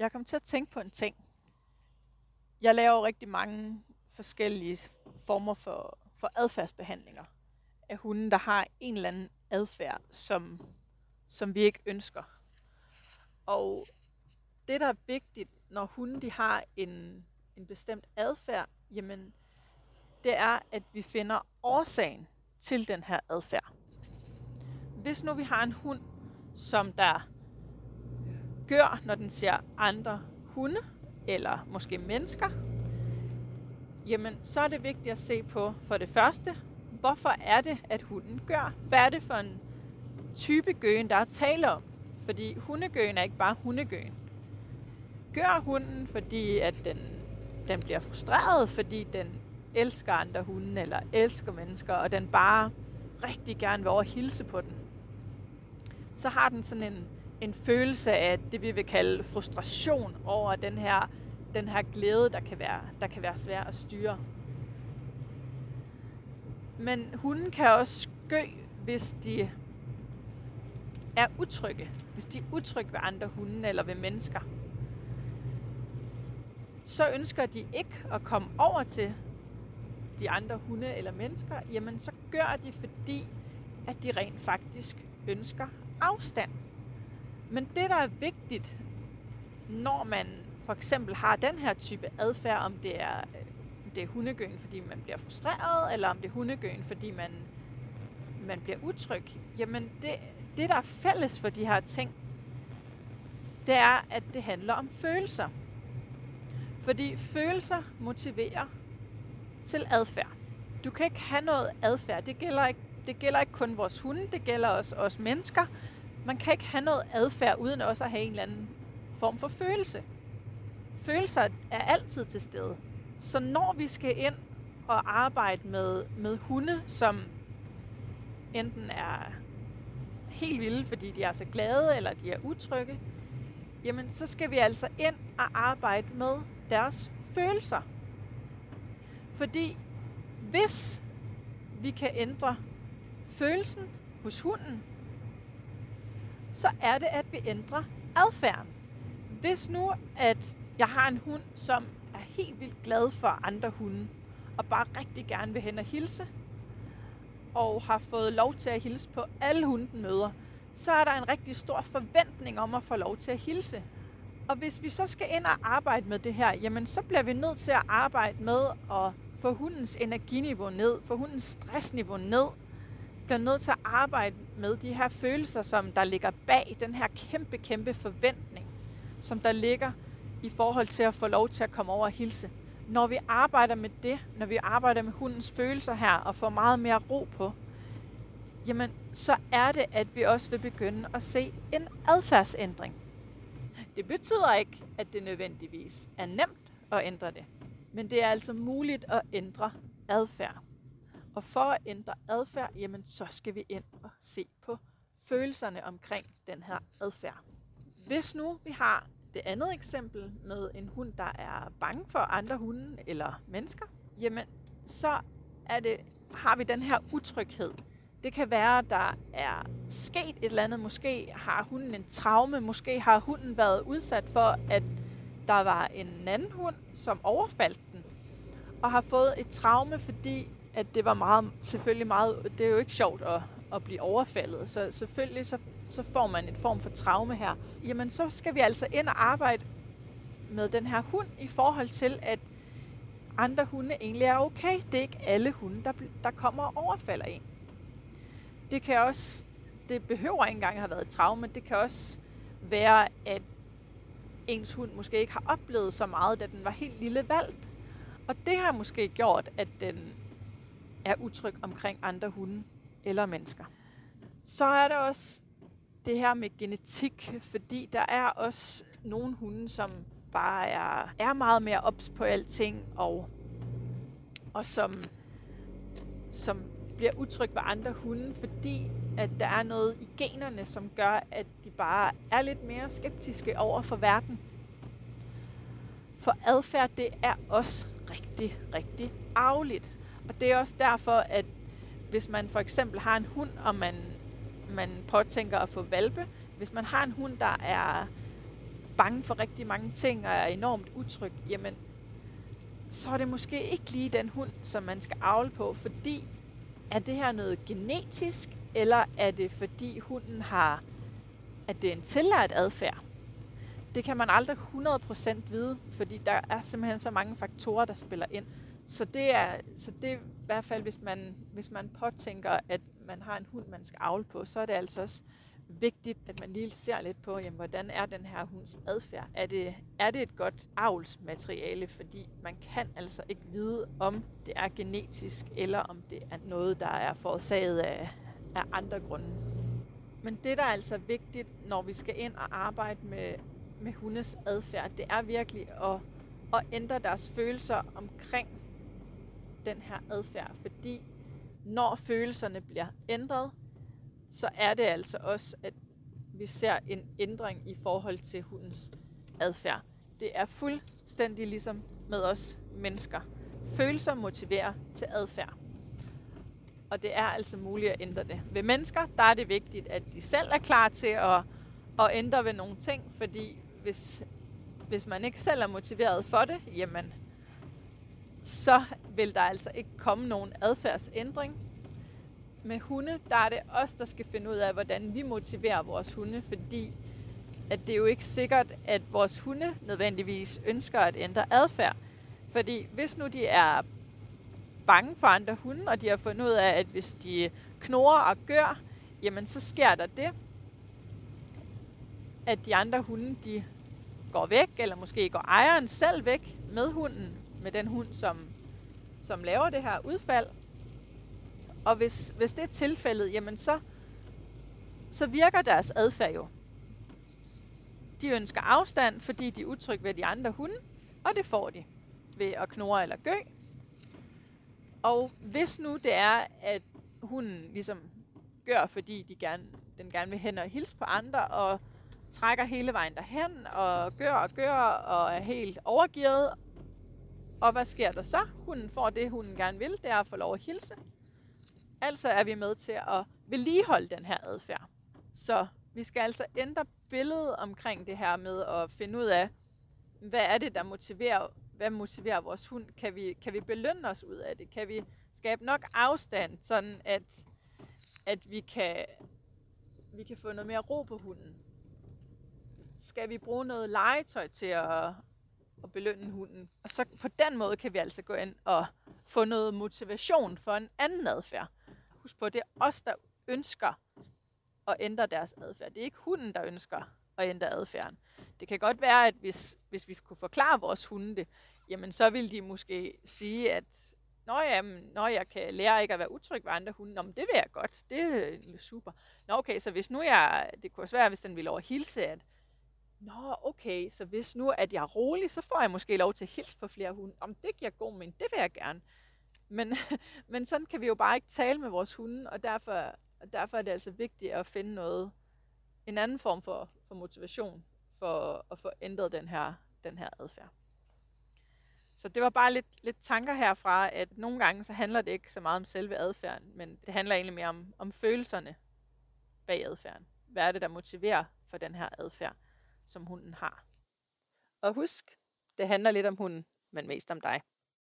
Jeg kom til at tænke på en ting. Jeg laver rigtig mange forskellige former for, for adfærdsbehandlinger af hunden, der har en eller anden adfærd, som, som vi ikke ønsker. Og det, der er vigtigt, når hunden de har en, en bestemt adfærd, jamen, det er, at vi finder årsagen til den her adfærd. Hvis nu vi har en hund, som der gør, når den ser andre hunde, eller måske mennesker, jamen så er det vigtigt at se på for det første, hvorfor er det, at hunden gør? Hvad er det for en type gøen, der er tale om? Fordi hundegøen er ikke bare hundegøen. Gør hunden, fordi at den, den bliver frustreret, fordi den elsker andre hunde, eller elsker mennesker, og den bare rigtig gerne vil over hilse på den, så har den sådan en, en følelse af det, vi vil kalde frustration over den her, den her glæde, der kan, være, der kan være svær at styre. Men hunden kan også gø, hvis de er utrygge. Hvis de er utrygge ved andre hunde eller ved mennesker. Så ønsker de ikke at komme over til de andre hunde eller mennesker, jamen så gør de, fordi at de rent faktisk ønsker afstand. Men det, der er vigtigt, når man for eksempel har den her type adfærd, om det er, øh, det er hundegøen, fordi man bliver frustreret, eller om det er hundegøen, fordi man, man bliver utryg, jamen det, det, der er fælles for de her ting, det er, at det handler om følelser. Fordi følelser motiverer til adfærd. Du kan ikke have noget adfærd. Det gælder ikke, det gælder ikke kun vores hunde, det gælder også os mennesker. Man kan ikke have noget adfærd uden også at have en eller anden form for følelse. Følelser er altid til stede. Så når vi skal ind og arbejde med, med hunde, som enten er helt vilde, fordi de er så glade, eller de er utrygge, jamen så skal vi altså ind og arbejde med deres følelser. Fordi hvis vi kan ændre følelsen hos hunden, så er det, at vi ændrer adfærden. Hvis nu, at jeg har en hund, som er helt vildt glad for andre hunde, og bare rigtig gerne vil hen og hilse, og har fået lov til at hilse på alle hunden møder, så er der en rigtig stor forventning om at få lov til at hilse. Og hvis vi så skal ind og arbejde med det her, jamen så bliver vi nødt til at arbejde med at få hundens energiniveau ned, få hundens stressniveau ned, bliver nødt til at arbejde med de her følelser, som der ligger bag den her kæmpe, kæmpe forventning, som der ligger i forhold til at få lov til at komme over og hilse. Når vi arbejder med det, når vi arbejder med hundens følelser her og får meget mere ro på, jamen så er det, at vi også vil begynde at se en adfærdsændring. Det betyder ikke, at det nødvendigvis er nemt at ændre det. Men det er altså muligt at ændre adfærd. Og for at ændre adfærd, jamen så skal vi ind og se på følelserne omkring den her adfærd. Hvis nu vi har det andet eksempel med en hund, der er bange for andre hunde eller mennesker, jamen så er det, har vi den her utryghed. Det kan være, at der er sket et eller andet. Måske har hunden en traume. Måske har hunden været udsat for, at der var en anden hund, som overfaldt og har fået et traume, fordi at det var meget, selvfølgelig meget, det er jo ikke sjovt at, at blive overfaldet, så selvfølgelig så, så får man en form for traume her. Jamen så skal vi altså ind og arbejde med den her hund i forhold til, at andre hunde egentlig er okay. Det er ikke alle hunde, der, der kommer og overfalder en. Det kan også, det behøver ikke engang have været et traume, det kan også være, at ens hund måske ikke har oplevet så meget, da den var helt lille valp. Og det har måske gjort, at den er utryg omkring andre hunde eller mennesker. Så er der også det her med genetik, fordi der er også nogle hunde, som bare er, er meget mere ops på alting, og, og som, som bliver utryg ved andre hunde, fordi at der er noget i generne, som gør, at de bare er lidt mere skeptiske over for verden. For adfærd, det er også rigtig, rigtig arveligt. Og det er også derfor, at hvis man for eksempel har en hund, og man, man påtænker at få valpe, hvis man har en hund, der er bange for rigtig mange ting og er enormt utryg, jamen, så er det måske ikke lige den hund, som man skal avle på, fordi er det her noget genetisk, eller er det fordi hunden har, at det er en tillært adfærd? Det kan man aldrig 100% vide, fordi der er simpelthen så mange faktorer, der spiller ind. Så det er, så det er i hvert fald, hvis man, hvis man påtænker, at man har en hund, man skal avle på, så er det altså også vigtigt, at man lige ser lidt på, jamen, hvordan er den her hunds adfærd? Er det, er det et godt avlsmateriale? Fordi man kan altså ikke vide, om det er genetisk, eller om det er noget, der er forårsaget af, af andre grunde. Men det, der er altså vigtigt, når vi skal ind og arbejde med, med hundes adfærd, det er virkelig at, at ændre deres følelser omkring den her adfærd. Fordi når følelserne bliver ændret, så er det altså også, at vi ser en ændring i forhold til hundens adfærd. Det er fuldstændig ligesom med os mennesker. Følelser motiverer til adfærd. Og det er altså muligt at ændre det. Ved mennesker, der er det vigtigt, at de selv er klar til at, at ændre ved nogle ting, fordi hvis, hvis man ikke selv er motiveret for det, jamen, så vil der altså ikke komme nogen adfærdsændring, med hunde, der er det os, der skal finde ud af, hvordan vi motiverer vores hunde, fordi at det er jo ikke sikkert, at vores hunde nødvendigvis ønsker at ændre adfærd. Fordi hvis nu de er bange for andre hunde, og de har fundet ud af, at hvis de knorer og gør, jamen så sker der det, at de andre hunde, de går væk, eller måske går ejeren selv væk med hunden, med den hund, som, som laver det her udfald, og hvis, hvis det er tilfældet, jamen så, så virker deres adfærd jo. De ønsker afstand, fordi de er utrygge ved de andre hunde, og det får de ved at knurre eller gø. Og hvis nu det er, at hunden ligesom gør, fordi de gerne, den gerne vil hen og hilse på andre, og trækker hele vejen derhen, og gør og gør, og er helt overgivet. Og hvad sker der så? Hunden får det, hunden gerne vil, det er at få lov at hilse. Altså er vi med til at vedligeholde den her adfærd. Så vi skal altså ændre billedet omkring det her med at finde ud af, hvad er det, der motiverer, hvad motiverer vores hund? Kan vi, kan vi belønne os ud af det? Kan vi skabe nok afstand, sådan at, at vi, kan, vi kan få noget mere ro på hunden? Skal vi bruge noget legetøj til at, at belønne hunden? Og så på den måde kan vi altså gå ind og få noget motivation for en anden adfærd Husk på, det er os, der ønsker at ændre deres adfærd. Det er ikke hunden, der ønsker at ændre adfærden. Det kan godt være, at hvis, hvis vi kunne forklare vores hunde det, jamen så vil de måske sige, at når, jamen, når jeg kan lære ikke at være utryg ved andre hunde, Nå, men det vil jeg godt. Det er super. Nå, okay, så hvis nu jeg, det kunne være, svært, hvis den ville over hilse, at Nå, okay, så hvis nu at jeg er rolig, så får jeg måske lov til at hilse på flere hunde. Om det giver god mening, det vil jeg gerne. Men, men sådan kan vi jo bare ikke tale med vores hunde, og derfor, derfor er det altså vigtigt at finde noget, en anden form for, for motivation for at få ændret den her, den her adfærd. Så det var bare lidt, lidt tanker herfra, at nogle gange så handler det ikke så meget om selve adfærden, men det handler egentlig mere om, om følelserne bag adfærden. Hvad er det, der motiverer for den her adfærd, som hunden har? Og husk, det handler lidt om hunden, men mest om dig.